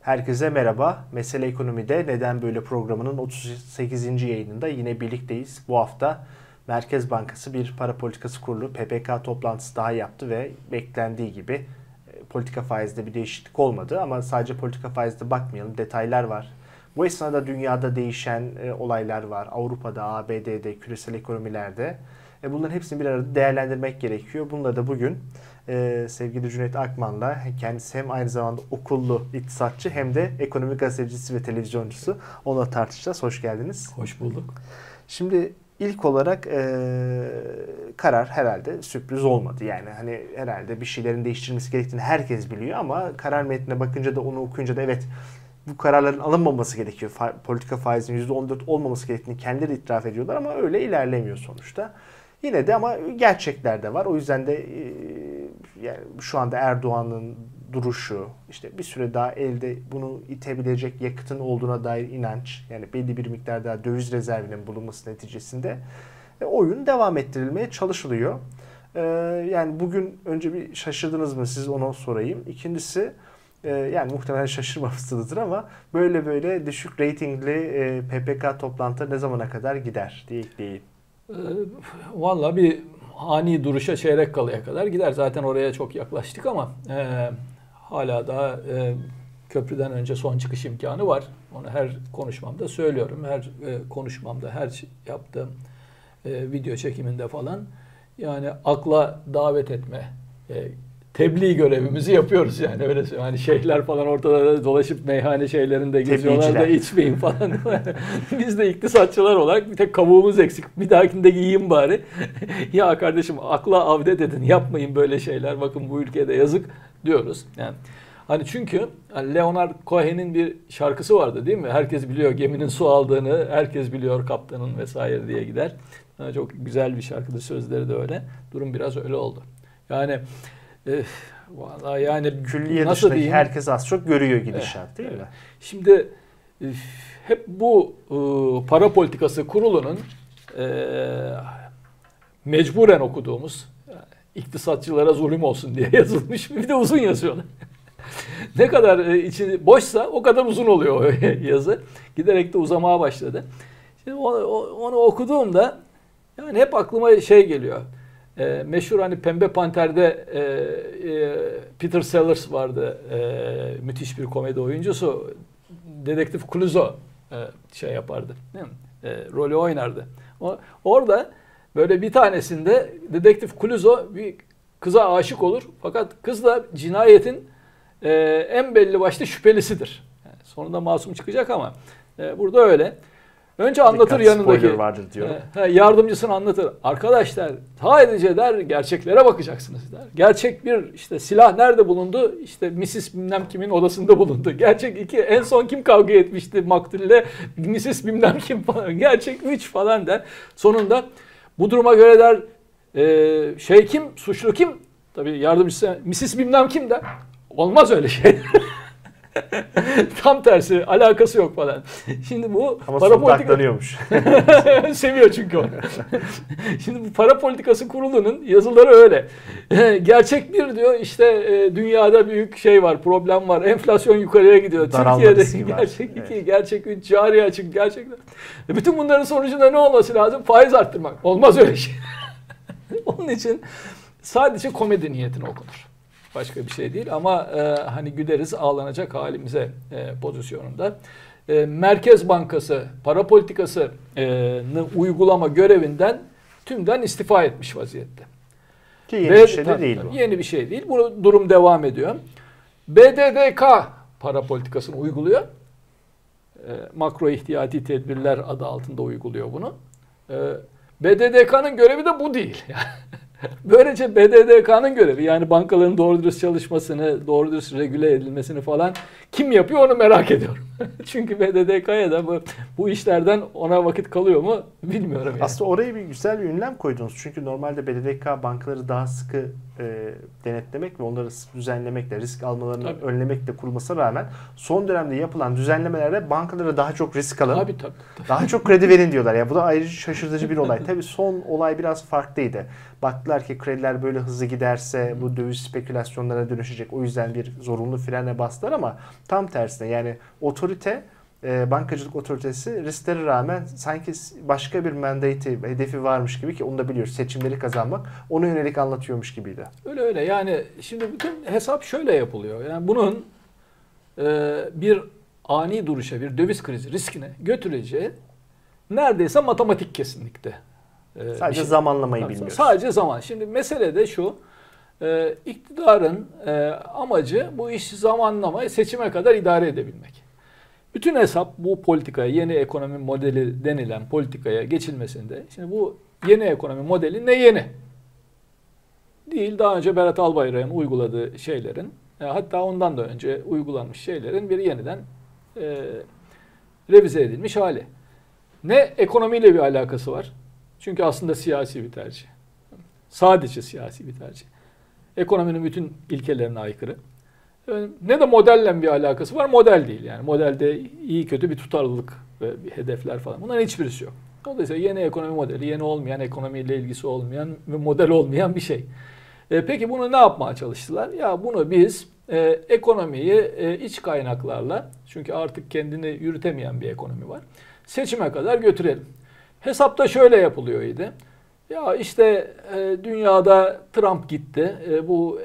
Herkese merhaba. Mesele Ekonomi'de Neden Böyle programının 38. yayınında yine birlikteyiz. Bu hafta Merkez Bankası bir para politikası kurulu PPK toplantısı daha yaptı ve beklendiği gibi e, politika faizde bir değişiklik olmadı. Ama sadece politika faizde bakmayalım. Detaylar var. Bu esnada dünyada değişen e, olaylar var. Avrupa'da, ABD'de, küresel ekonomilerde. E, bunların hepsini bir arada değerlendirmek gerekiyor. Bunları da bugün e, sevgili Cüneyt Akman'la kendisi hem aynı zamanda okullu iktisatçı hem de ekonomi gazetecisi ve televizyoncusu onunla tartışacağız. Hoş geldiniz. Hoş bulduk. Şimdi ilk olarak e, karar herhalde sürpriz olmadı. Yani hani herhalde bir şeylerin değiştirilmesi gerektiğini herkes biliyor ama karar metnine bakınca da onu okuyunca da evet bu kararların alınmaması gerekiyor. Fa- politika faizinin %14 olmaması gerektiğini kendileri itiraf ediyorlar ama öyle ilerlemiyor sonuçta. Yine de ama gerçekler de var. O yüzden de e, yani şu anda Erdoğan'ın duruşu, işte bir süre daha elde bunu itebilecek yakıtın olduğuna dair inanç, yani belli bir miktar daha döviz rezervinin bulunması neticesinde e, oyun devam ettirilmeye çalışılıyor. E, yani bugün önce bir şaşırdınız mı siz onu sorayım. İkincisi yani muhtemelen şaşırmamışsınızdır ama böyle böyle düşük reytingli PPK toplantıları ne zamana kadar gider diye ekleyeyim. Ee, Valla bir ani duruşa çeyrek kalaya kadar gider. Zaten oraya çok yaklaştık ama e, hala daha e, köprüden önce son çıkış imkanı var. Onu her konuşmamda söylüyorum. Her e, konuşmamda, her yaptığım e, video çekiminde falan. Yani akla davet etme, e, tebliğ görevimizi yapıyoruz yani öyle. Hani şeyhler falan ortada dolaşıp meyhane şeylerinde geziyorlar da içmeyin falan. Biz de iktisatçılar olarak bir tek kavuğumuz eksik. Bir dahakinde yiyeyim bari. ya kardeşim akla avdet edin yapmayın böyle şeyler. Bakın bu ülkede yazık diyoruz. Yani Hani çünkü Leonard Cohen'in bir şarkısı vardı değil mi? Herkes biliyor geminin su aldığını, herkes biliyor kaptanın vesaire diye gider. Yani çok güzel bir şarkıdır, sözleri de öyle. Durum biraz öyle oldu. Yani e, vallahi yani Külliye nasıl dışındaki diyeyim? herkes az çok görüyor gidişat evet, değil evet. mi? Şimdi e, hep bu e, para politikası kurulunun e, mecburen okuduğumuz yani, iktisatçılara zulüm olsun diye yazılmış bir de uzun yazıyorlar. ne kadar e, içi boşsa o kadar uzun oluyor o yazı. Giderek de uzamaya başladı. Şimdi onu, onu okuduğumda yani hep aklıma şey geliyor. E, meşhur hani Pembe Panter'de e, e, Peter Sellers vardı. E, müthiş bir komedi oyuncusu. Dedektif Clouseau e, şey yapardı. Değil mi? E, rolü oynardı. O, orada böyle bir tanesinde Dedektif Clouseau bir kıza aşık olur. Fakat kız da cinayetin e, en belli başlı şüphelisidir. Yani sonunda masum çıkacak ama e, burada öyle. Önce anlatır Dikkat, yanındaki vardır diyor. E, yardımcısını anlatır. Arkadaşlar sadece der gerçeklere bakacaksınız der. Gerçek bir işte silah nerede bulundu? İşte Mrs. bilmem kimin odasında bulundu. Gerçek iki en son kim kavga etmişti maktulle? Mrs. bilmem kim falan. Gerçek üç falan der. Sonunda bu duruma göre der e, şey kim? Suçlu kim? Tabii yardımcısı Mrs. bilmem kim der. Olmaz öyle şey. Tam tersi alakası yok falan. Şimdi bu Ama para politika seviyor çünkü onu. Şimdi bu para politikası kurulunun yazıları öyle. Gerçek bir diyor işte e, dünyada büyük şey var, problem var. Enflasyon yukarıya gidiyor. Daralma Türkiye'de gerçek iki, evet. gerçek üç, cari açık, gerçekten. Bütün bunların sonucunda ne olması lazım? Faiz arttırmak. Olmaz öyle şey. Onun için sadece komedi niyetine okunur. Başka bir şey değil ama e, hani güleriz ağlanacak halimize e, pozisyonunda. E, Merkez Bankası para politikasını uygulama görevinden tümden istifa etmiş vaziyette. Ki yeni Ve, bir şey de değil bu. Yeni bir şey değil. Bu durum devam ediyor. BDDK para politikasını uyguluyor. E, makro ihtiyati tedbirler adı altında uyguluyor bunu. E, BDDK'nın görevi de bu değil. Böylece BDDK'nın görevi yani bankaların doğru dürüst çalışmasını, doğru dürüst regüle edilmesini falan kim yapıyor onu merak ediyorum. Çünkü BDDK'ya da bu, bu işlerden ona vakit kalıyor mu bilmiyorum. Yani. Aslında oraya bir güzel bir ünlem koydunuz. Çünkü normalde BDDK bankaları daha sıkı e, denetlemek ve onları düzenlemekle, risk almalarını tabii. önlemekle kurulmasına rağmen son dönemde yapılan düzenlemelerde bankalara daha çok risk alın, tabii, tabii, tabii. daha çok kredi verin diyorlar. Yani bu da ayrıca şaşırtıcı bir olay. tabii son olay biraz farklıydı. Baktılar ki krediler böyle hızlı giderse bu döviz spekülasyonlara dönüşecek. O yüzden bir zorunlu frene bastılar ama tam tersine yani otorite e, bankacılık otoritesi risklere rağmen sanki başka bir mandate hedefi varmış gibi ki onu da biliyoruz seçimleri kazanmak ona yönelik anlatıyormuş gibiydi. Öyle öyle yani şimdi bütün hesap şöyle yapılıyor. Yani bunun e, bir ani duruşa bir döviz krizi riskine götüreceği neredeyse matematik kesinlikte. E, sadece şey. zamanlamayı bilmiyoruz. Sadece zaman. Şimdi mesele de şu. E, iktidarın e, amacı bu işi zamanlamayı seçime kadar idare edebilmek. Bütün hesap bu politikaya, yeni ekonomi modeli denilen politikaya geçilmesinde. Şimdi bu yeni ekonomi modeli ne yeni? Değil daha önce Berat Albayrak'ın uyguladığı şeylerin, e, hatta ondan da önce uygulanmış şeylerin bir yeniden e, revize edilmiş hali. Ne ekonomiyle bir alakası var? Çünkü aslında siyasi bir tercih. Sadece siyasi bir tercih. Ekonominin bütün ilkelerine aykırı. Ne de modelle bir alakası var. Model değil yani. Modelde iyi kötü bir tutarlılık ve bir hedefler falan. Bunların hiçbirisi yok. Dolayısıyla yeni ekonomi modeli, yeni olmayan, ekonomiyle ilgisi olmayan ve model olmayan bir şey. E, peki bunu ne yapmaya çalıştılar? Ya bunu biz e, ekonomiyi e, iç kaynaklarla, çünkü artık kendini yürütemeyen bir ekonomi var, seçime kadar götürelim. Hesapta şöyle yapılıyor idi. Ya işte e, dünyada Trump gitti. E, bu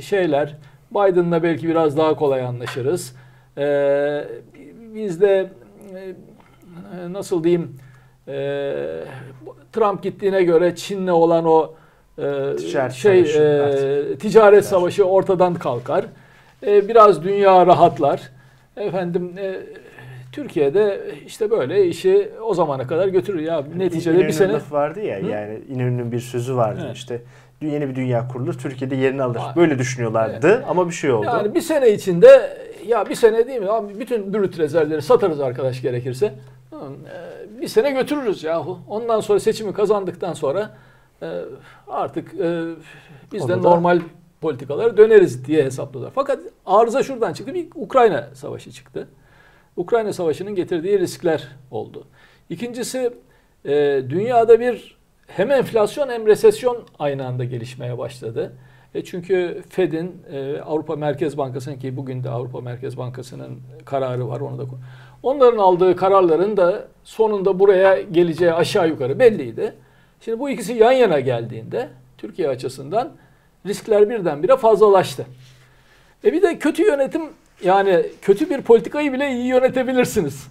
şeyler Biden'la belki biraz daha kolay anlaşırız. E, biz de e, nasıl diyeyim e, Trump gittiğine göre Çin'le olan o e, ticaret şey savaşı, e, ticaret savaşı ortadan kalkar. E, biraz dünya rahatlar. Efendim e, Türkiye'de işte böyle işi o zamana kadar götürür ya. Neticede İnönü'nün bir sene laf vardı ya Hı? yani İnönü'nün bir sözü vardı evet. işte yeni bir dünya kurulur Türkiye'de yerini alır. Böyle düşünüyorlardı evet. ama bir şey oldu. Yani bir sene içinde ya bir sene değil mi abi bütün brüt rezervleri satarız arkadaş gerekirse. E, bir sene götürürüz yahu. Ondan sonra seçimi kazandıktan sonra e, artık e, biz de normal politikalara döneriz diye hesapladılar. Fakat arıza şuradan çıktı. Bir Ukrayna savaşı çıktı. Ukrayna Savaşı'nın getirdiği riskler oldu. İkincisi e, dünyada bir hem enflasyon hem resesyon aynı anda gelişmeye başladı. E çünkü Fed'in e, Avrupa Merkez Bankası'nın ki bugün de Avrupa Merkez Bankası'nın kararı var onu da onların aldığı kararların da sonunda buraya geleceği aşağı yukarı belliydi. Şimdi bu ikisi yan yana geldiğinde Türkiye açısından riskler birdenbire fazlalaştı. E bir de kötü yönetim yani kötü bir politikayı bile iyi yönetebilirsiniz.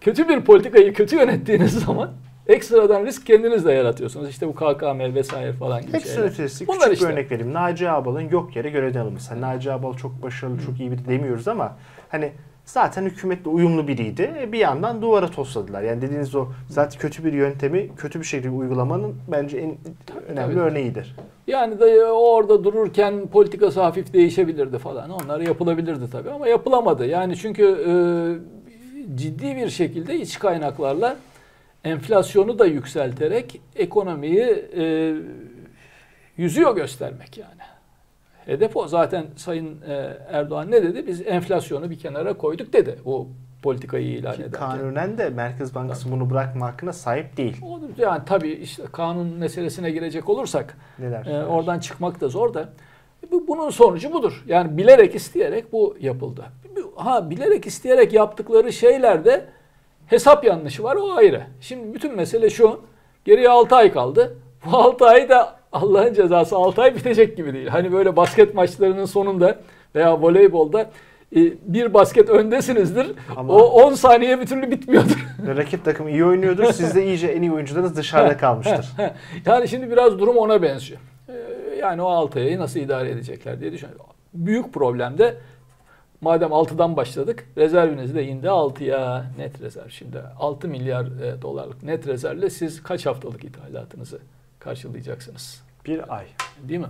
Kötü bir politikayı kötü yönettiğiniz zaman ekstradan risk kendiniz de yaratıyorsunuz. İşte bu KKM vesaire falan gibi Ekstra şeyler. Ekstra Bunlar küçük işte. bir örnek vereyim. Naci Ağbal'ın yok yere görevden alınması. Hani Naci Ağbal çok başarılı, çok iyi biri demiyoruz ama hani zaten hükümetle uyumlu biriydi. E, bir yandan duvara tosladılar. Yani dediğiniz o zaten kötü bir yöntemi kötü bir şekilde uygulamanın bence en önemli Tabii. örneğidir. Yani da orada dururken politikası hafif değişebilirdi falan. Onlar yapılabilirdi tabii ama yapılamadı. Yani çünkü e, ciddi bir şekilde iç kaynaklarla enflasyonu da yükselterek ekonomiyi e, yüzüyor göstermek yani. Hedef o. Zaten Sayın e, Erdoğan ne dedi? Biz enflasyonu bir kenara koyduk dedi. O politikayı ilan ederken. Kanunen de Merkez Bankası tabii. bunu bırakma hakkına sahip değil. Yani tabii işte kanun meselesine girecek olursak Neler? E, oradan çıkmak da zor da bunun sonucu budur. Yani bilerek isteyerek bu yapıldı. Ha bilerek isteyerek yaptıkları şeylerde hesap yanlışı var o ayrı. Şimdi bütün mesele şu. Geriye 6 ay kaldı. Bu 6 ay da Allah'ın cezası 6 ay bitecek gibi değil. Hani böyle basket maçlarının sonunda veya voleybolda e, bir basket öndesinizdir. Ama o 10 saniye bir türlü bitmiyordur. Rakip takım iyi oynuyordur. Siz de iyice en iyi oyuncularınız dışarıda kalmıştır. yani şimdi biraz durum ona benziyor. E, yani o 6 ayı nasıl idare edecekler diye düşünüyorum. Büyük problem de madem 6'dan başladık rezerviniz de indi 6'ya net rezerv. Şimdi 6 milyar e, dolarlık net rezervle siz kaç haftalık ithalatınızı karşılayacaksınız. Bir ay. Değil mi?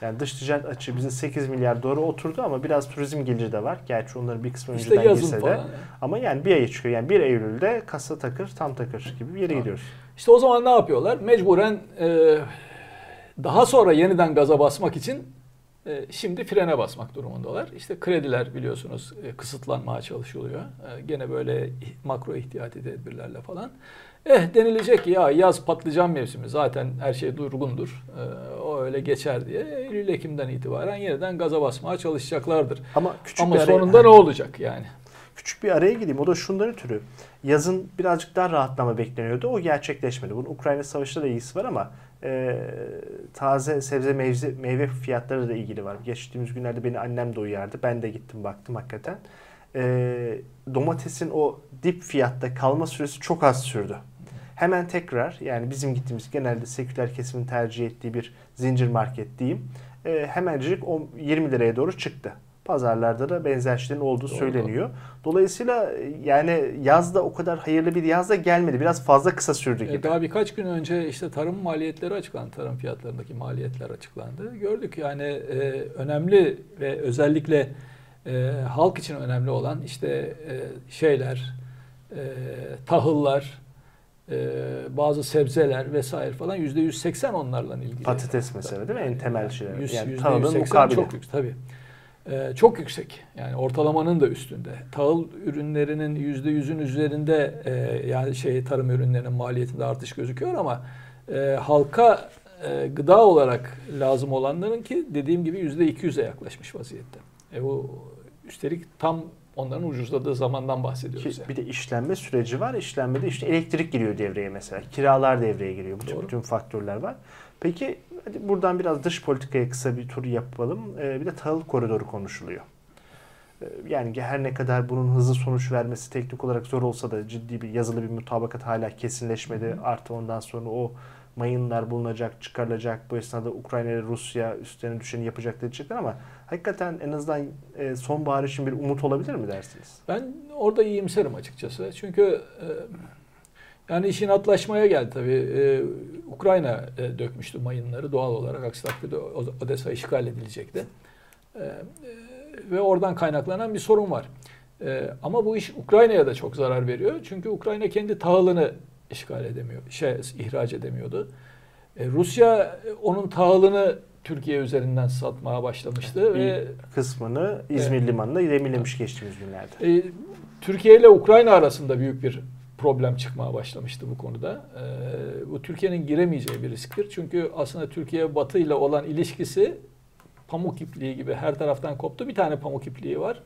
Yani dış ticaret açığı bizim 8 milyar dolara oturdu ama biraz turizm geliri de var. Gerçi onların bir kısmı işte önceden girse de. Yani. Ama yani bir ay çıkıyor. Yani 1 Eylül'de kasa takır tam takır gibi bir yere tamam. gidiyoruz. İşte o zaman ne yapıyorlar? Mecburen e, daha sonra yeniden gaza basmak için e, şimdi frene basmak durumundalar. İşte krediler biliyorsunuz e, kısıtlanmaya çalışılıyor. E, gene böyle makro ihtiyati tedbirlerle falan. Eh denilecek ya yaz patlıcan mevsimi zaten her şey durgundur. Ee, öyle geçer diye Eylül Ekim'den itibaren yeniden gaza basmaya çalışacaklardır. Ama küçük Ama bir araya- sonunda ne olacak yani? Küçük bir araya gideyim. O da şundan ötürü. Yazın birazcık daha rahatlama bekleniyordu. O gerçekleşmedi. Bunun Ukrayna Savaşı'yla da ilgisi var ama e, taze sebze meyve, meyve fiyatları da ilgili var. Geçtiğimiz günlerde beni annem de uyardı. Ben de gittim baktım hakikaten. E, domatesin o dip fiyatta kalma süresi çok az sürdü. Hemen tekrar yani bizim gittiğimiz genelde seküler kesimin tercih ettiği bir zincir market diyeyim. E, hemencik o 20 liraya doğru çıktı. Pazarlarda da benzer şeylerin olduğu Doğru. söyleniyor. Dolayısıyla yani yazda o kadar hayırlı bir yazda gelmedi. Biraz fazla kısa sürdü E, gibi. daha birkaç gün önce işte tarım maliyetleri açıklandı. Tarım fiyatlarındaki maliyetler açıklandı. Gördük yani e, önemli ve özellikle e, halk için önemli olan işte e, şeyler, e, tahıllar, e, bazı sebzeler vesaire falan yüzde 180 onlarla ilgili. Patates mesela değil mi? En temel. Yüz- Yani yüzde tahılın 180 mukabili. Çok yüksek tabii. Ee, çok yüksek. Yani ortalamanın da üstünde. Tahıl ürünlerinin yüzde yüzün üzerinde e, yani şey tarım ürünlerinin maliyetinde artış gözüküyor ama e, halka e, gıda olarak lazım olanların ki dediğim gibi yüzde 200'e yaklaşmış vaziyette. E bu üstelik tam onların ucuzladığı zamandan Ki bahsediyoruz. yani. bir de işlenme süreci var. İşlenmede işte elektrik giriyor devreye mesela. Kiralar devreye giriyor. Bu tür bütün faktörler var. Peki hadi buradan biraz dış politikaya kısa bir tur yapalım. Ee, bir de tahıl koridoru konuşuluyor. Ee, yani her ne kadar bunun hızlı sonuç vermesi teknik olarak zor olsa da ciddi bir yazılı bir mutabakat hala kesinleşmedi. Artı ondan sonra o mayınlar bulunacak, çıkarılacak. Bu esnada Ukrayna ile Rusya üstlerine düşeni yapacak diyecekler ama hakikaten en azından e, sonbahar için bir umut olabilir mi dersiniz? Ben orada iyimserim açıkçası. Çünkü e, yani işin atlaşmaya geldi tabii. E, Ukrayna e, dökmüştü mayınları doğal olarak. Aksi takdirde Odessa işgal edilecekti. Ve oradan kaynaklanan bir sorun var. Ama bu iş Ukrayna'ya da çok zarar veriyor. Çünkü Ukrayna kendi tahılını işgal edemiyor, şey ihraç edemiyordu. Rusya onun tahılını Türkiye üzerinden satmaya başlamıştı Bir ve kısmını İzmir Evet. limanında demirlemiş geçtiğimiz günlerde. e, Türkiye ile Ukrayna arasında büyük bir problem çıkmaya başlamıştı bu konuda. E, bu Türkiye'nin giremeyeceği bir risktir. Çünkü aslında Türkiye Batı ile olan ilişkisi pamuk ipliği gibi her taraftan koptu. Bir tane pamuk ipliği var.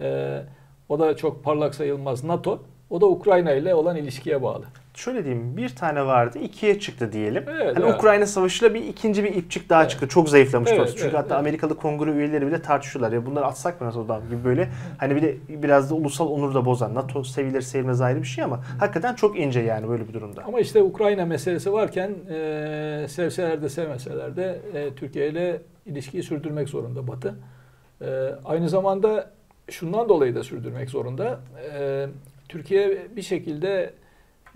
E, o da çok parlak sayılmaz NATO. O da Ukrayna ile olan ilişkiye bağlı. Şöyle diyeyim bir tane vardı ikiye çıktı diyelim. Evet, hani evet. Ukrayna Savaşı'yla bir ikinci bir ipçik daha Evet. çıktı. Çok zayıflamıştı Evet, orası. Çünkü evet, hatta evet. Amerikalı kongre üyeleri bile tartışıyorlar. Ya bunları atsak mı NATO'dan gibi böyle. Hani bir de biraz da ulusal onuru da bozan. NATO sevilir sevilmez ayrı bir şey ama hakikaten çok ince yani böyle bir durumda. Ama işte Ukrayna meselesi varken e, sevseler de sevmeseler de e, Türkiye ile ilişkiyi sürdürmek zorunda Batı. E, aynı zamanda şundan dolayı da sürdürmek zorunda. E, Türkiye bir şekilde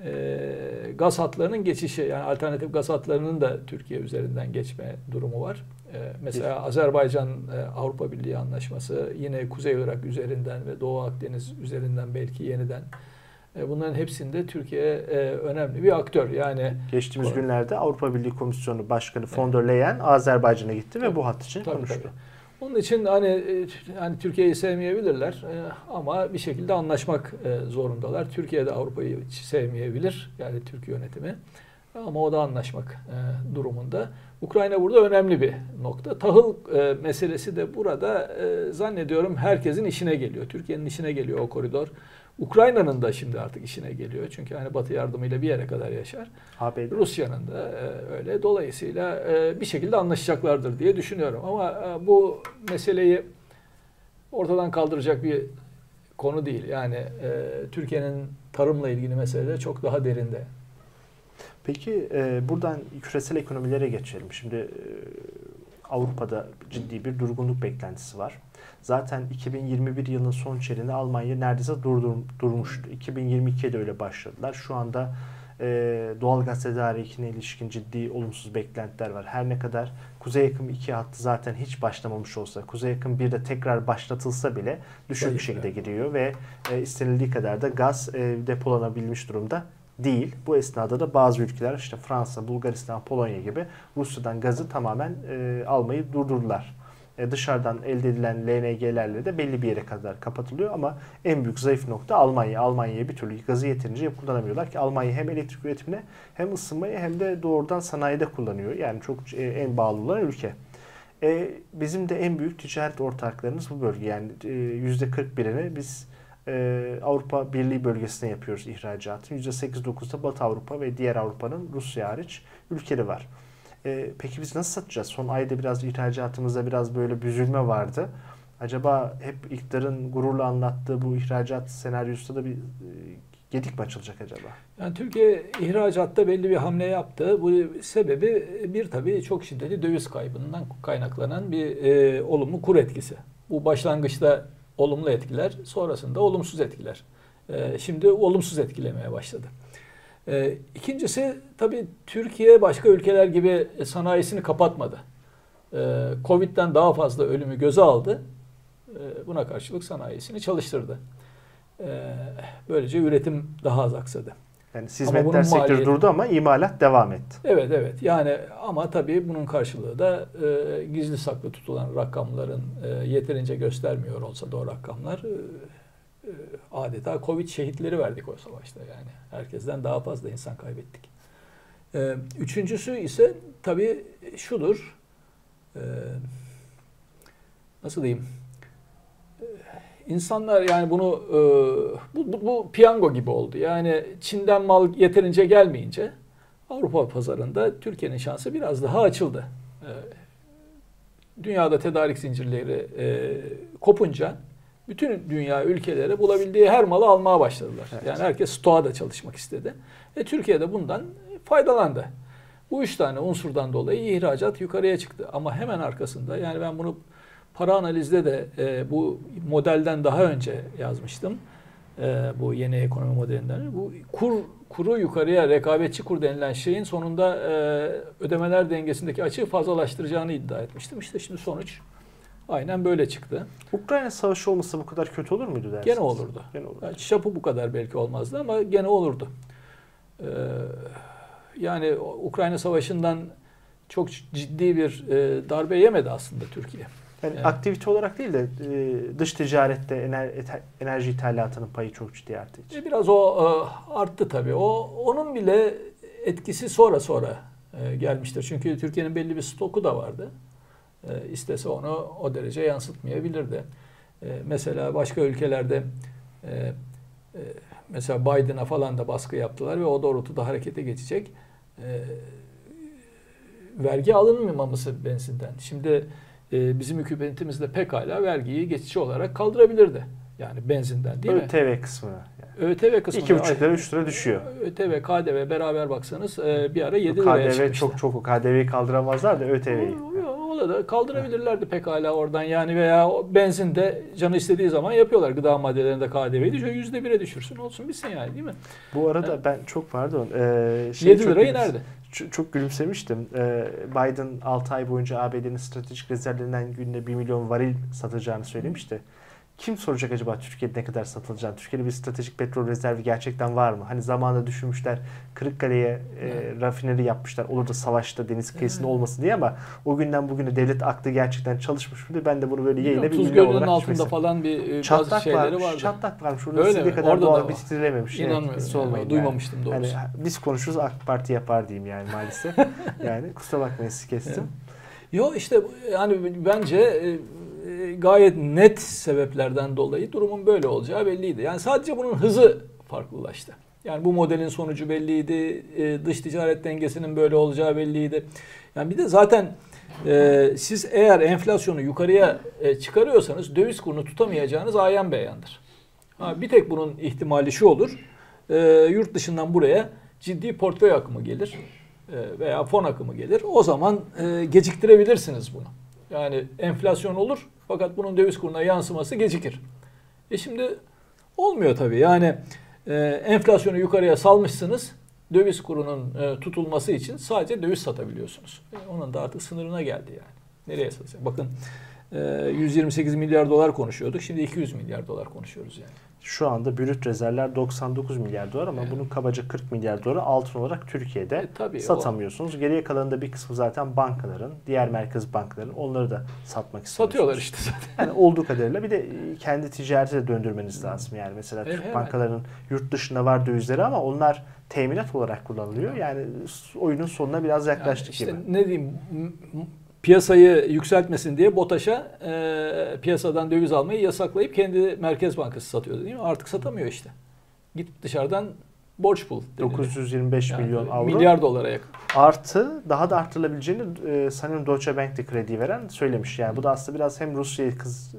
e, gaz hatlarının geçişi yani alternatif gaz hatlarının da Türkiye üzerinden geçme durumu var. E, mesela Azerbaycan e, Avrupa Birliği anlaşması yine Kuzey Irak üzerinden ve Doğu Akdeniz üzerinden belki yeniden e, Bunların hepsinde Türkiye e, önemli bir aktör. Yani Geçtiğimiz Doğru. günlerde Avrupa Birliği Komisyonu Başkanı von der Leyen Azerbaycan'a gitti ve Tabii. bu hat için Tabii, konuştu. tabii. Onun için hani e, hani Türkiye'yi sevmeyebilirler e, ama bir şekilde anlaşmak e, zorundalar. Türkiye de Avrupa'yı sevmeyebilir yani Türk yönetimi ama o da anlaşmak durumunda. Ukrayna burada önemli bir nokta. Tahıl meselesi de burada zannediyorum herkesin işine geliyor. Türkiye'nin işine geliyor o koridor. Ukrayna'nın da şimdi artık işine geliyor. Çünkü hani Batı yardımıyla bir yere kadar yaşar. ABD. Rusya'nın da e, öyle. Dolayısıyla e, bir şekilde anlaşacaklardır diye düşünüyorum. Ama e, bu meseleyi ortadan kaldıracak bir konu değil. Yani e, Türkiye'nin tarımla ilgili meseleleri çok daha derinde. Peki e, buradan küresel ekonomilere geçelim. Şimdi e, Avrupa'da ciddi bir durgunluk beklentisi var. Zaten 2021 yılının son çeyreğinde Almanya neredeyse durdur, durmuştu. 2022'ye de öyle başladılar. Şu anda e, doğal gaz tedarikine ilişkin ciddi olumsuz beklentiler var. Her ne kadar Kuzey Yakın 2 hattı zaten hiç başlamamış olsa, Kuzey Yakın 1 de tekrar başlatılsa bile düşük bir şekilde evet. gidiyor ve e, istenildiği kadar da gaz e, depolanabilmiş durumda değil. Bu esnada da bazı ülkeler işte Fransa, Bulgaristan, Polonya gibi Rusya'dan gazı tamamen e, almayı durdurdular. e, dışarıdan elde edilen LNG'lerle de belli bir yere kadar kapatılıyor ama en büyük zayıf nokta Almanya. Almanya'ya bir türlü gazı yeterince kullanamıyorlar ki Almanya hem elektrik üretimine hem ısınmayı hem de doğrudan sanayide kullanıyor. Yani çok e, en bağlı olan ülke. E, bizim de en büyük ticaret ortaklarımız bu bölge. Yani e, %41'ini biz e, Avrupa Birliği bölgesine yapıyoruz ihracatın. %8-9'da Batı Avrupa ve diğer Avrupa'nın Rusya hariç ülkeleri var. E, peki biz nasıl satacağız? Son ayda biraz ihracatımızda biraz böyle büzülme vardı. Acaba hep iktidarın gururla anlattığı bu ihracat senaryosunda da bir e, gedik mi açılacak acaba? Yani Türkiye ihracatta belli bir hamle yaptı. Bu sebebi bir tabii çok şiddetli döviz kaybından kaynaklanan bir e, olumlu kur etkisi. Bu başlangıçta olumlu etkiler, sonrasında olumsuz etkiler. E, şimdi olumsuz etkilemeye başladı. E, ikincisi tabii Türkiye başka ülkeler gibi sanayisini kapatmadı. E, Covid'den daha fazla ölümü göze aldı. E, buna karşılık sanayisini çalıştırdı. E, böylece üretim daha az aksadı. Yani hizmetler sektörü maliyeti... durdu ama imalat devam etti. Evet evet. Yani ama tabii bunun karşılığı da e, gizli saklı tutulan rakamların e, yeterince göstermiyor olsa da o rakamlar e, e, adeta Covid şehitleri verdik o savaşta yani. Herkesten daha fazla insan kaybettik. E, üçüncüsü ise tabii şudur. E, nasıl diyeyim? İnsanlar yani bunu e, bu, bu, bu piyango gibi oldu. Yani Çin'den mal yeterince gelmeyince Avrupa pazarında Türkiye'nin şansı biraz daha açıldı. E, dünyada tedarik zincirleri e, kopunca bütün dünya ülkeleri bulabildiği her malı almaya başladılar. Evet. Yani herkes stoğa da çalışmak istedi. E, Türkiye de bundan faydalandı. Bu üç tane unsurdan dolayı ihracat yukarıya çıktı. Ama hemen arkasında yani ben bunu Para analizde de e, bu modelden daha önce yazmıştım. E, bu yeni ekonomi modelinden. Bu kur kuru yukarıya rekabetçi kur denilen şeyin sonunda e, ödemeler dengesindeki açığı fazlalaştıracağını iddia etmiştim. İşte şimdi sonuç aynen böyle çıktı. Ukrayna savaşı olmasa bu kadar kötü olur muydu dersiniz? Gene olurdu. Gene olurdu. Yani çapı bu kadar belki olmazdı ama gene olurdu. Ee, yani Ukrayna savaşından çok ciddi bir e, darbe yemedi aslında Türkiye. Yani evet. aktivite olarak değil de e, dış ticarette enerji ithalatının payı çok ciddi arttı. E biraz o e, arttı tabii. O onun bile etkisi sonra sonra gelmiştir. Çünkü Türkiye'nin belli bir stoku da vardı. İstese onu o derece yansıtmayabilirdi. Mesela başka ülkelerde mesela Biden'a falan da baskı yaptılar ve o doğrultuda harekete geçecek. Vergi alınmaması benzinden. Şimdi e, bizim hükümetimiz de pekala vergiyi geçici olarak kaldırabilirdi. Yani benzinden değil ÖTV mi? ÖTV kısmı. Yani. ÖTV kısmı. 2,5 lira 3 lira düşüyor. ÖTV, KDV beraber baksanız e, bir ara 7 liraya KDV çok çok KDV'yi kaldıramazlar da ÖTV'yi. O da kaldırabilirlerdi pekala oradan yani veya benzin de canı istediği zaman yapıyorlar. Gıda maddelerinde KDV'yi düşüyor. Yüzde bire düşürsün olsun bitsin yani değil mi? Bu arada yani, ben çok pardon. E, şey 7 lira inerdi çok gülümsemiştim. Ee, Biden 6 ay boyunca ABD'nin stratejik rezervlerinden günde 1 milyon varil satacağını söylemişti kim soracak acaba Türkiye'de ne kadar satılacağını? Türkiye'de bir stratejik petrol rezervi gerçekten var mı? Hani zamanında düşünmüşler Kırıkkale'ye e, rafineri yapmışlar. Olur da savaşta deniz kıyısında evet. olmasın diye ama o günden bugüne devlet aklı gerçekten çalışmış mıydı? Ben de bunu böyle yayına bir ünlü olarak altında düşmesin. falan bir e, çatlak bazı şeyleri varmış, vardı. Çatlak varmış. Orada Öyle mi? kadar Orada doğal bitirilememiş. İnanmıyorum. Evet, yani, yani. Duymamıştım doğrusu. Yani, biz konuşuruz AK Parti yapar diyeyim yani maalesef. yani kusura bakmayın sizi kestim. Evet. Yo işte yani bence e, gayet net sebeplerden dolayı durumun böyle olacağı belliydi. Yani sadece bunun hızı farklılaştı. Yani bu modelin sonucu belliydi. E, dış ticaret dengesinin böyle olacağı belliydi. Yani bir de zaten e, siz eğer enflasyonu yukarıya e, çıkarıyorsanız döviz kurunu tutamayacağınız ayan beyandır. Ha, bir tek bunun ihtimali şu olur. E, yurt dışından buraya ciddi portföy akımı gelir e, veya fon akımı gelir. O zaman e, geciktirebilirsiniz bunu. Yani enflasyon olur fakat bunun döviz kuruna yansıması gecikir. E şimdi olmuyor tabii. Yani e, enflasyonu yukarıya salmışsınız. Döviz kurunun e, tutulması için sadece döviz satabiliyorsunuz. E, onun da artık sınırına geldi yani. Nereye satacak? Bakın 128 milyar dolar konuşuyorduk. Şimdi 200 milyar dolar konuşuyoruz yani. Şu anda brüt rezervler 99 milyar dolar ama Evet. bunun kabaca 40 milyar doları altın olarak Türkiye'de E, tabii, satamıyorsunuz. Geriye kalanında bir kısmı zaten bankaların, diğer merkez bankaların onları da satmak istiyorsunuz. Satıyorlar işte zaten. Yani olduğu kadarıyla bir de kendi ticarete de döndürmeniz lazım. Yani mesela Türk hemen. bankalarının yurt dışında var dövizleri ama onlar teminat olarak kullanılıyor. Yani oyunun sonuna biraz Yani yaklaştık işte gibi. ne diyeyim piyasayı yükseltmesin diye BOTAŞ'a e, piyasadan döviz almayı yasaklayıp kendi Merkez Bankası satıyordu değil mi? Artık satamıyor işte. Git dışarıdan borç bul. deniliyor. 925 Yani milyon avro. Milyar dolara yakın. Artı daha da arttırılabileceğini e, sanıyorum Deutsche Bank de kredi veren söylemiş. Yani bu da aslında biraz hem Rusya'yı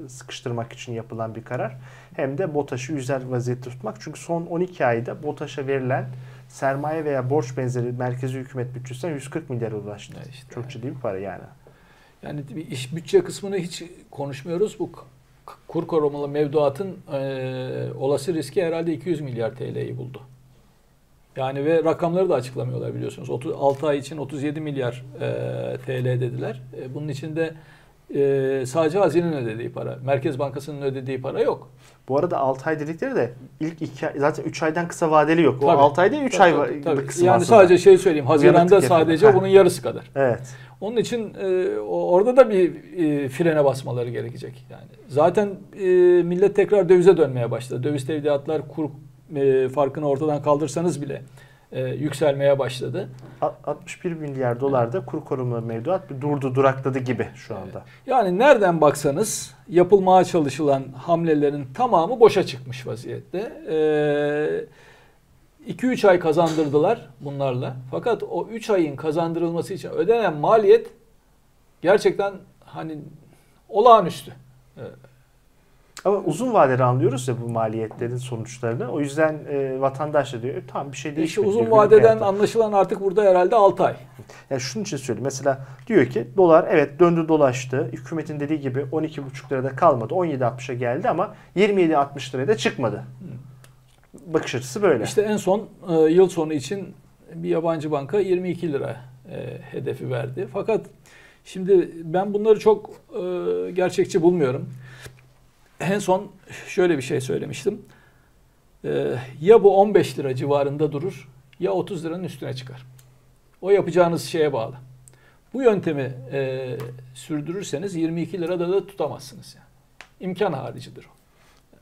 sıkıştırmak için yapılan bir karar hem de BOTAŞ'ı yüzer vaziyette tutmak. Çünkü son 12 ayda BOTAŞ'a verilen sermaye veya borç benzeri merkezi hükümet bütçesinden 140 milyara ulaştı. Ya işte Çok yani. ciddi bir para yani. Yani bir iş bütçe kısmını hiç konuşmuyoruz. Bu kur korumalı mevduatın e, olası riski herhalde 200 milyar TL'yi buldu. Yani ve rakamları da açıklamıyorlar biliyorsunuz. 30, 6 ay için 37 milyar e, TL dediler. E, bunun içinde e, sadece hazinenin ödediği para. Merkez Bankası'nın ödediği para yok. Bu arada 6 ay dedikleri de ilk 2 ay, zaten 3 aydan kısa vadeli yok. O Tabii. 6 ay değil 3 Tabii, ay tabii, Yani aslında. sadece şey söyleyeyim. Haziranda sadece yapalım. bunun yarısı kadar. Evet. Onun için e, orada da bir e, frene basmaları gerekecek. Yani zaten e, millet tekrar dövize dönmeye başladı. Döviz tevdiatlar kur e, farkını ortadan kaldırsanız bile e, yükselmeye başladı. A- 61 milyar dolar da kur korumalı mevduat bir durdu durakladı gibi şu anda. Yani nereden baksanız yapılmaya çalışılan hamlelerin tamamı boşa çıkmış vaziyette. 2-3 ay kazandırdılar bunlarla. Fakat o 3 ayın kazandırılması için ödenen maliyet gerçekten hani olağanüstü. Ama uzun vadeli anlıyoruz ya bu maliyetlerin sonuçlarını. O yüzden e, vatandaş da diyor "E, tamam bir şey İşte değişmedi. uzun diyor, günlük vadeden hayatta." anlaşılan artık burada herhalde 6 ay. Yani şunun için söyleyeyim. Mesela diyor ki dolar evet döndü dolaştı. Hükümetin dediği gibi 12,5 lirada kalmadı. 17.60'a geldi ama 27.60 liraya da çıkmadı. Bakış açısı böyle. İşte en son e, yıl sonu için bir yabancı banka 22 lira e, hedefi verdi. Fakat şimdi ben bunları çok e, gerçekçi bulmuyorum. En son şöyle bir şey söylemiştim. E, ya bu 15 lira civarında durur ya 30 liranın üstüne çıkar. O yapacağınız şeye bağlı. Bu yöntemi e, sürdürürseniz 22 lirada da tutamazsınız. Yani. İmkan haricidir o.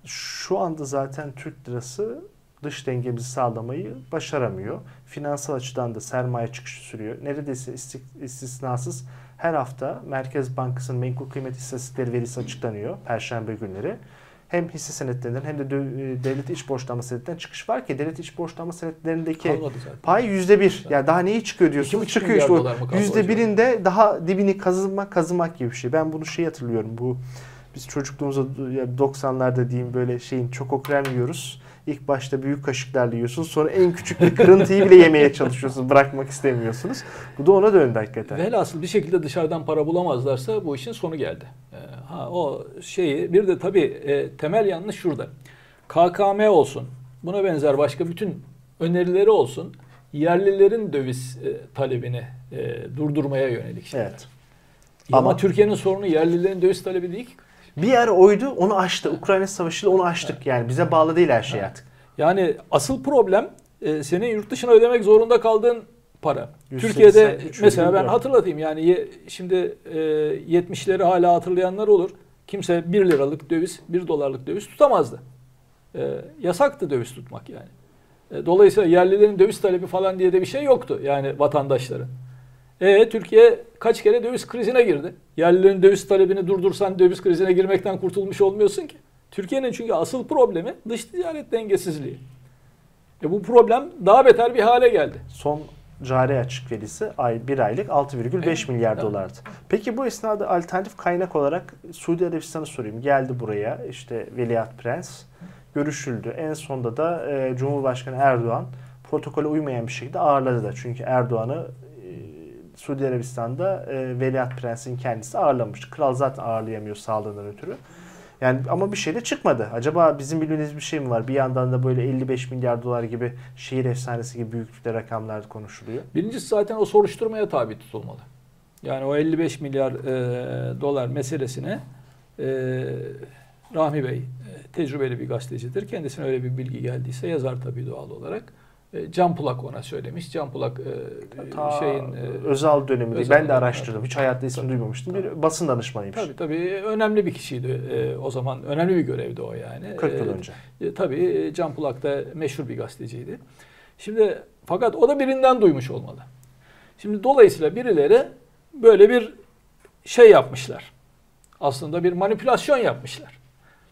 Şu anda zaten Türk lirası dış dengemizi sağlamayı başaramıyor. Finansal açıdan da sermaye çıkışı sürüyor. Neredeyse istisnasız her hafta Merkez Bankası'nın menkul kıymet istatistikleri verisi açıklanıyor Perşembe günleri. Hem hisse senetlerinden hem de e, devlet iç borçlanma senetlerinden çıkış var ki devlet iç borçlanma senetlerindeki pay yüzde bir. Yani daha neyi çıkıyor buçuk Çıkıyor işte yüzde birinde daha dibini kazımak kazımak gibi bir şey. Ben bunu şey hatırlıyorum. Bu biz çocukluğumuzda ya 90'larda diyeyim böyle şeyin çok krem yiyoruz. İlk başta büyük kaşıklarla yiyorsunuz. Sonra en küçük bir kırıntıyı bile yemeye çalışıyorsunuz. Bırakmak istemiyorsunuz. Bu da ona döndü hakikaten. Velhasıl bir şekilde dışarıdan para bulamazlarsa bu işin sonu geldi. Ee, ha o şeyi bir de tabii e, temel yanlış şurada. KKM olsun. Buna benzer başka bütün önerileri olsun. Yerlilerin döviz e, talebini e, durdurmaya yönelik şeyler. Evet. Ama, Ama- Türkiye'nin sorunu yerlilerin döviz talebi değil ki. Bir ara oydu onu aştı. Ukrayna Savaşı'yla onu aştık. Yani bize bağlı değil her şey artık. Yani asıl problem e, senin yurt dışına ödemek zorunda kaldığın para. 183,4 Türkiye'de mesela ben hatırlatayım yani ye- şimdi e, 70'leri hala hatırlayanlar olur. Kimse 1 liralık döviz, 1 dolarlık döviz tutamazdı. E, yasaktı döviz tutmak yani. E, dolayısıyla yerlilerin döviz talebi falan diye de bir şey yoktu yani vatandaşların. E Türkiye kaç kere döviz krizine girdi. Yerlilerin döviz talebini durdursan döviz krizine girmekten kurtulmuş olmuyorsun ki. Türkiye'nin çünkü asıl problemi dış ticaret dengesizliği. E bu problem daha beter bir hale geldi. Son cari açık verisi ay bir aylık 6,5 Evet. milyar Evet. dolardı. Peki bu esnada alternatif kaynak olarak Suudi Arabistan'ı sorayım. Geldi buraya işte Veliaht Prens görüşüldü. En sonunda da e, Cumhurbaşkanı Erdoğan protokole uymayan bir şekilde ağırladı da. Çünkü Erdoğan'ı Suudi Arabistan'da e, Veliaht Prens'in kendisi ağırlamış. Kral zaten ağırlayamıyor sağlığından ötürü. Yani ama bir şey de çıkmadı. Acaba bizim bildiğimiz bir şey mi var? Bir yandan da böyle 55 milyar dolar gibi şehir efsanesi gibi büyüklükte rakamlar konuşuluyor. Birincisi zaten o soruşturmaya tabi tutulmalı. Yani o 55 milyar e, dolar meselesine e, Rahmi Bey e, tecrübeli bir gazetecidir. Kendisine öyle bir bilgi geldiyse yazar tabii doğal olarak. E, Can Pulak ona söylemiş. Can Pulak e, Ta şeyin e, Özal döneminde Özal ben de dönemi, araştırdım. Hiç hayatta ismini Tabii. duymamıştım. Bir basın danışmanıymış. tabii tabii önemli bir kişiydi o zaman. Önemli bir görevdi o yani. 40 yıl önce. Tabii Can Pulak da meşhur bir gazeteciydi. Şimdi fakat o da birinden duymuş olmalı. Şimdi dolayısıyla birileri böyle bir şey yapmışlar. Aslında bir manipülasyon yapmışlar.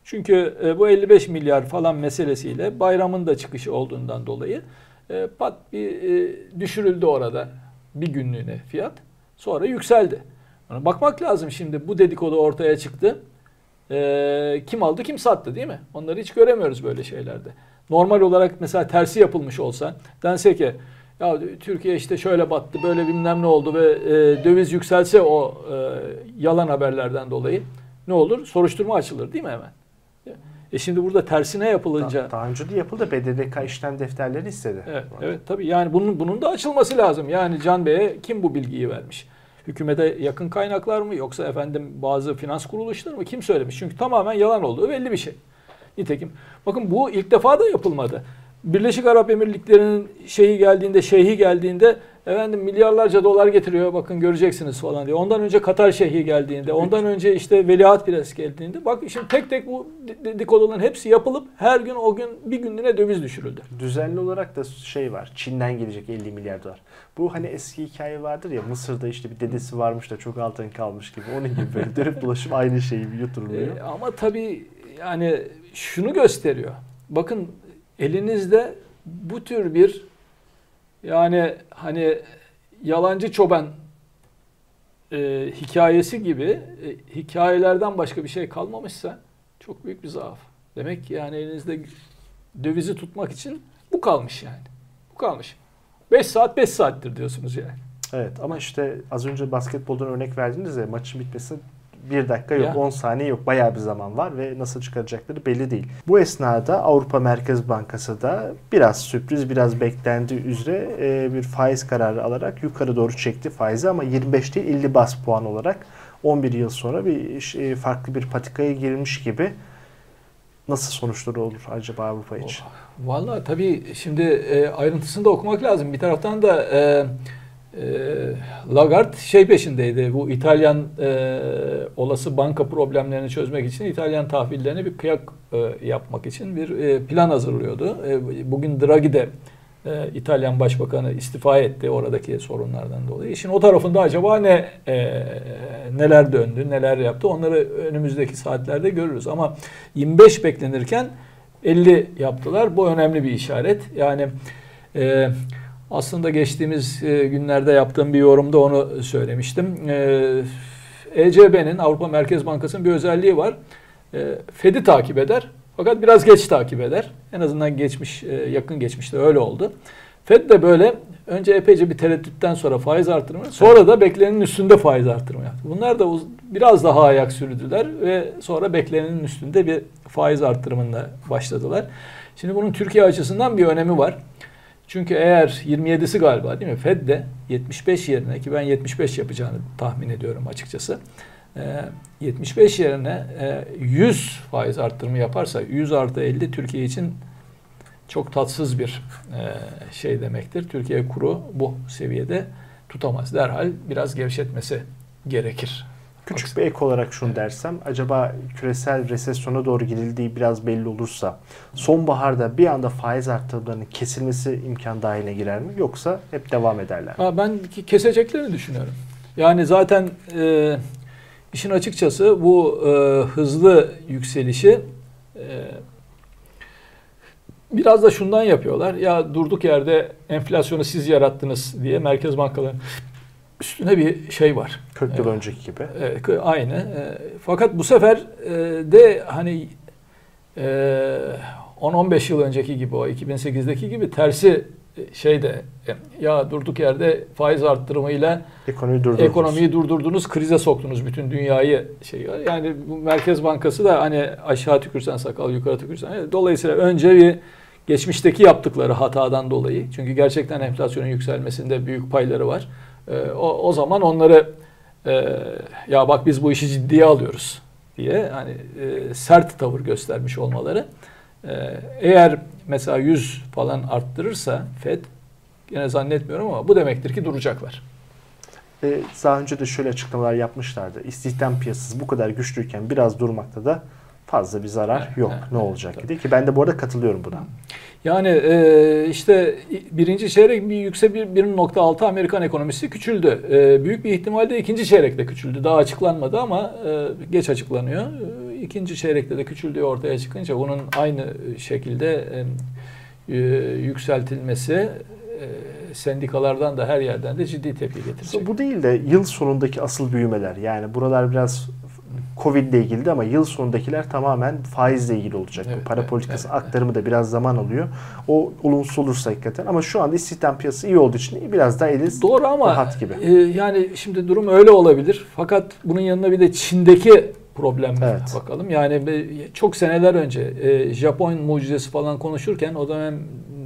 Çünkü e, bu 55 milyar falan meselesiyle bayramın da çıkışı olduğundan dolayı e, pat bir e, düşürüldü orada bir günlüğüne fiyat. Sonra yükseldi. Yani bakmak lazım şimdi bu dedikodu ortaya çıktı. E, kim aldı kim sattı değil mi? Onları hiç göremiyoruz böyle şeylerde. Normal olarak mesela tersi yapılmış olsa dense ki ya Türkiye işte şöyle battı böyle bilmem ne oldu ve döviz yükselse o yalan haberlerden dolayı ne olur? Soruşturma açılır değil mi hemen? E şimdi burada tersine yapılınca Daha, daha önce de yapıldı. BDDK işlem defterleri istedi. Evet, evet tabii yani bunun bunun da açılması lazım. Yani Can Bey'e kim bu bilgiyi vermiş? Hükümete yakın kaynaklar mı yoksa efendim bazı finans kuruluşları mı? Kim söylemiş? Çünkü tamamen yalan olduğu belli bir şey. Nitekim bakın bu ilk defa da yapılmadı. Birleşik Arap Emirlikleri'nin şeyi geldiğinde, şeyhi geldiğinde efendim milyarlarca dolar getiriyor bakın göreceksiniz falan diye. Ondan önce Katar şeyhi geldiğinde, ondan önce işte Veliaht Pires geldiğinde bak şimdi tek tek bu dedikoduların hepsi yapılıp her gün o gün bir günlüğüne döviz düşürüldü. Düzenli olarak da şey var. Çin'den gelecek 50 milyar dolar. Bu hani eski hikaye vardır ya Mısır'da işte bir dedesi varmış da çok altın kalmış gibi. Onun gibi böyle dönüp dolaşıp aynı şeyi yutturuluyor. Ee, ama tabii yani şunu gösteriyor. Bakın elinizde bu tür bir yani hani yalancı çoban e, hikayesi gibi e, hikayelerden başka bir şey kalmamışsa çok büyük bir zaaf. Demek ki yani elinizde dövizi tutmak için bu kalmış yani. Bu kalmış. 5 saat 5 saattir diyorsunuz yani. Evet ama işte az önce basketboldan örnek verdiniz ya maçın bitmesine 1 dakika yok, ya. 10 saniye yok. Bayağı bir zaman var ve nasıl çıkaracakları belli değil. Bu esnada Avrupa Merkez Bankası da biraz sürpriz, biraz beklendiği üzere e, bir faiz kararı alarak yukarı doğru çekti faizi ama 25 değil 50 bas puan olarak 11 yıl sonra bir e, farklı bir patikaya girilmiş gibi nasıl sonuçları olur acaba Avrupa için? Valla tabii şimdi e, ayrıntısını da okumak lazım. Bir taraftan da e, Lagarde şey peşindeydi. Bu İtalyan e, olası banka problemlerini çözmek için İtalyan tahvillerine bir kıyak e, yapmak için bir e, plan hazırlıyordu. E, bugün Draghi de e, İtalyan Başbakanı istifa etti oradaki sorunlardan dolayı. İşin o tarafında acaba ne e, neler döndü, neler yaptı onları önümüzdeki saatlerde görürüz. Ama 25 beklenirken 50 yaptılar. Bu önemli bir işaret. Yani e, aslında geçtiğimiz e, günlerde yaptığım bir yorumda onu söylemiştim. E, ECB'nin Avrupa Merkez Bankası'nın bir özelliği var. E, Fed'i takip eder. Fakat biraz geç takip eder. En azından geçmiş, e, yakın geçmişte öyle oldu. Fed de böyle önce epeyce bir tereddütten sonra faiz artırımı, sonra da beklenenin üstünde faiz artırımı yaptı. Bunlar da biraz daha ayak sürdüler ve sonra beklenenin üstünde bir faiz artırımında başladılar. Şimdi bunun Türkiye açısından bir önemi var. Çünkü eğer 27'si galiba değil mi? Fed de 75 yerine ki ben 75 yapacağını tahmin ediyorum açıkçası. Ee, 75 yerine e, 100 faiz arttırımı yaparsa 100 artı 50 Türkiye için çok tatsız bir e, şey demektir. Türkiye kuru bu seviyede tutamaz. Derhal biraz gevşetmesi gerekir. Küçük bir ek olarak şunu dersem, acaba küresel resesyona doğru gidildiği biraz belli olursa sonbaharda bir anda faiz artırımlarının kesilmesi imkan dahiline girer mi? Yoksa hep devam ederler mi? Ha, ben keseceklerini düşünüyorum. Yani zaten e, işin açıkçası bu e, hızlı yükselişi e, biraz da şundan yapıyorlar. Ya durduk yerde enflasyonu siz yarattınız diye merkez bankaların üstüne bir şey var. 40 yıl Evet. önceki gibi. Kı- aynı. E, fakat bu sefer e, de hani e, 10-15 yıl önceki gibi o 2008'deki gibi tersi e, şeyde e, ya durduk yerde faiz arttırımıyla Ekonomiyi durdurdunuz. ekonomiyi durdurdunuz, krize soktunuz bütün dünyayı şey. Yani bu Merkez Bankası da hani aşağı tükürsen sakal, yukarı tükürsen. Dolayısıyla önce bir geçmişteki yaptıkları hatadan dolayı çünkü gerçekten enflasyonun yükselmesinde büyük payları var. E, o, o zaman onları e, ya bak biz bu işi ciddiye alıyoruz diye hani e, sert tavır göstermiş olmaları. E, eğer mesela 100 falan arttırırsa Fed yine zannetmiyorum ama bu demektir ki duracaklar. E, daha önce de şöyle açıklamalar yapmışlardı. İstihdam piyasası bu kadar güçlüyken biraz durmakta da fazla bir zarar Evet, yok. evet, ne olacak dedi ki ben de bu arada katılıyorum buna. Yani e, işte birinci çeyrek bir yüksek bir 1.6 Amerikan ekonomisi küçüldü. E, büyük bir ihtimalle ikinci çeyrekte küçüldü. Daha açıklanmadı ama e, geç açıklanıyor. E, ikinci çeyrekte de küçüldüğü ortaya çıkınca bunun aynı şekilde e, e, yükseltilmesi e, sendikalardan da her yerden de ciddi tepki getirecek. Bu değil de yıl sonundaki asıl büyümeler. Yani buralar biraz Covid ile ilgili ama yıl sonundakiler tamamen faizle ilgili olacak. Evet, Para evet, politikası evet, aktarımı da biraz zaman alıyor. O olumsuz olursa hakikaten ama şu anda istihdam piyasası iyi olduğu için biraz daha eli Doğru ama rahat gibi. E, yani şimdi durum öyle olabilir. Fakat bunun yanına bir de Çin'deki problemlere Evet. bakalım. Yani çok seneler önce e, Japon mucizesi falan konuşurken o dönem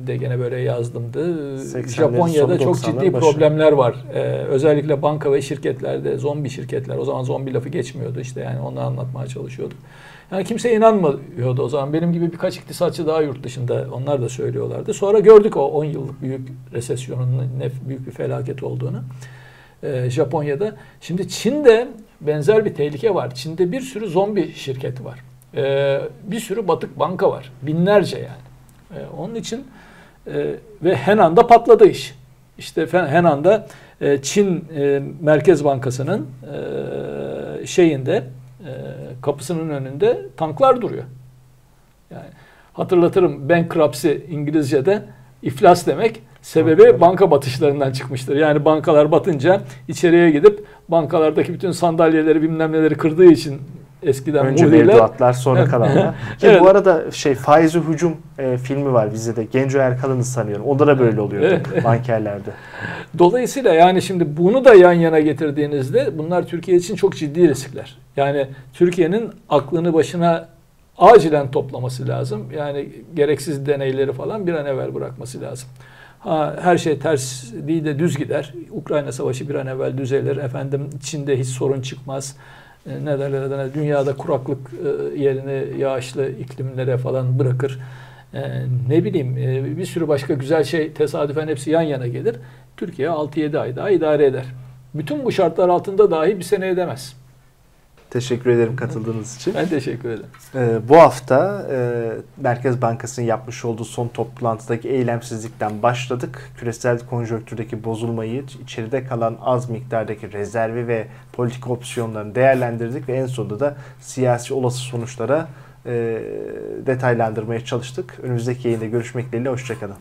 de gene böyle yazdımdı. 80'lerin Japonya'da çok 90'ların ciddi başı. problemler var. Ee, özellikle banka ve şirketlerde zombi şirketler. O zaman zombi lafı geçmiyordu işte yani onu anlatmaya çalışıyorduk. Yani kimse inanmıyordu o zaman. Benim gibi birkaç iktisatçı daha yurt dışında onlar da söylüyorlardı. Sonra gördük o 10 yıllık büyük resesyonun ne büyük bir felaket olduğunu. Ee, Japonya'da. Şimdi Çin'de benzer bir tehlike var. Çin'de bir sürü zombi şirketi var. Ee, bir sürü batık banka var. Binlerce yani. Ee, onun için e, ve Henan'da patladı iş. İşte Henan'da e, Çin e, Merkez Bankası'nın e, şeyinde e, kapısının önünde tanklar duruyor. Yani hatırlatırım bankruptcy İngilizce'de iflas demek. Sebebi banka batışlarından çıkmıştır. Yani bankalar batınca içeriye gidip bankalardaki bütün sandalyeleri bilmem neleri kırdığı için eskiden Önce Moody'ler mevduatlar sonra kalanlar. Ki Evet. bu arada şey Faizi Hücum e, filmi var bizde de. Genco Erkal'ını sanıyorum. Onda da böyle oluyordu Evet. bankerlerde. Dolayısıyla yani şimdi bunu da yan yana getirdiğinizde bunlar Türkiye için çok ciddi riskler. Yani Türkiye'nin aklını başına acilen toplaması lazım. Yani gereksiz deneyleri falan bir an evvel bırakması lazım. Ha, her şey ters değil de düz gider. Ukrayna Savaşı bir an evvel düzelir. Efendim Çin'de hiç sorun çıkmaz. E, Ne derler adına dünyada kuraklık e, yerini yağışlı iklimlere falan bırakır. E, ne bileyim bir sürü başka güzel şey tesadüfen hepsi yan yana gelir. Türkiye 6-7 ay daha idare eder. Bütün bu şartlar altında dahi bir sene edemez. Teşekkür ederim katıldığınız için. Ben teşekkür ederim. Ee, bu hafta e, Merkez Bankası'nın yapmış olduğu son toplantıdaki eylemsizlikten başladık. Küresel konjonktürdeki bozulmayı, içeride kalan az miktardaki rezervi ve politik opsiyonlarını değerlendirdik ve en sonunda da siyasi olası sonuçlara e, detaylandırmaya çalıştık. Önümüzdeki yayında görüşmek dileğiyle, hoşçakalın.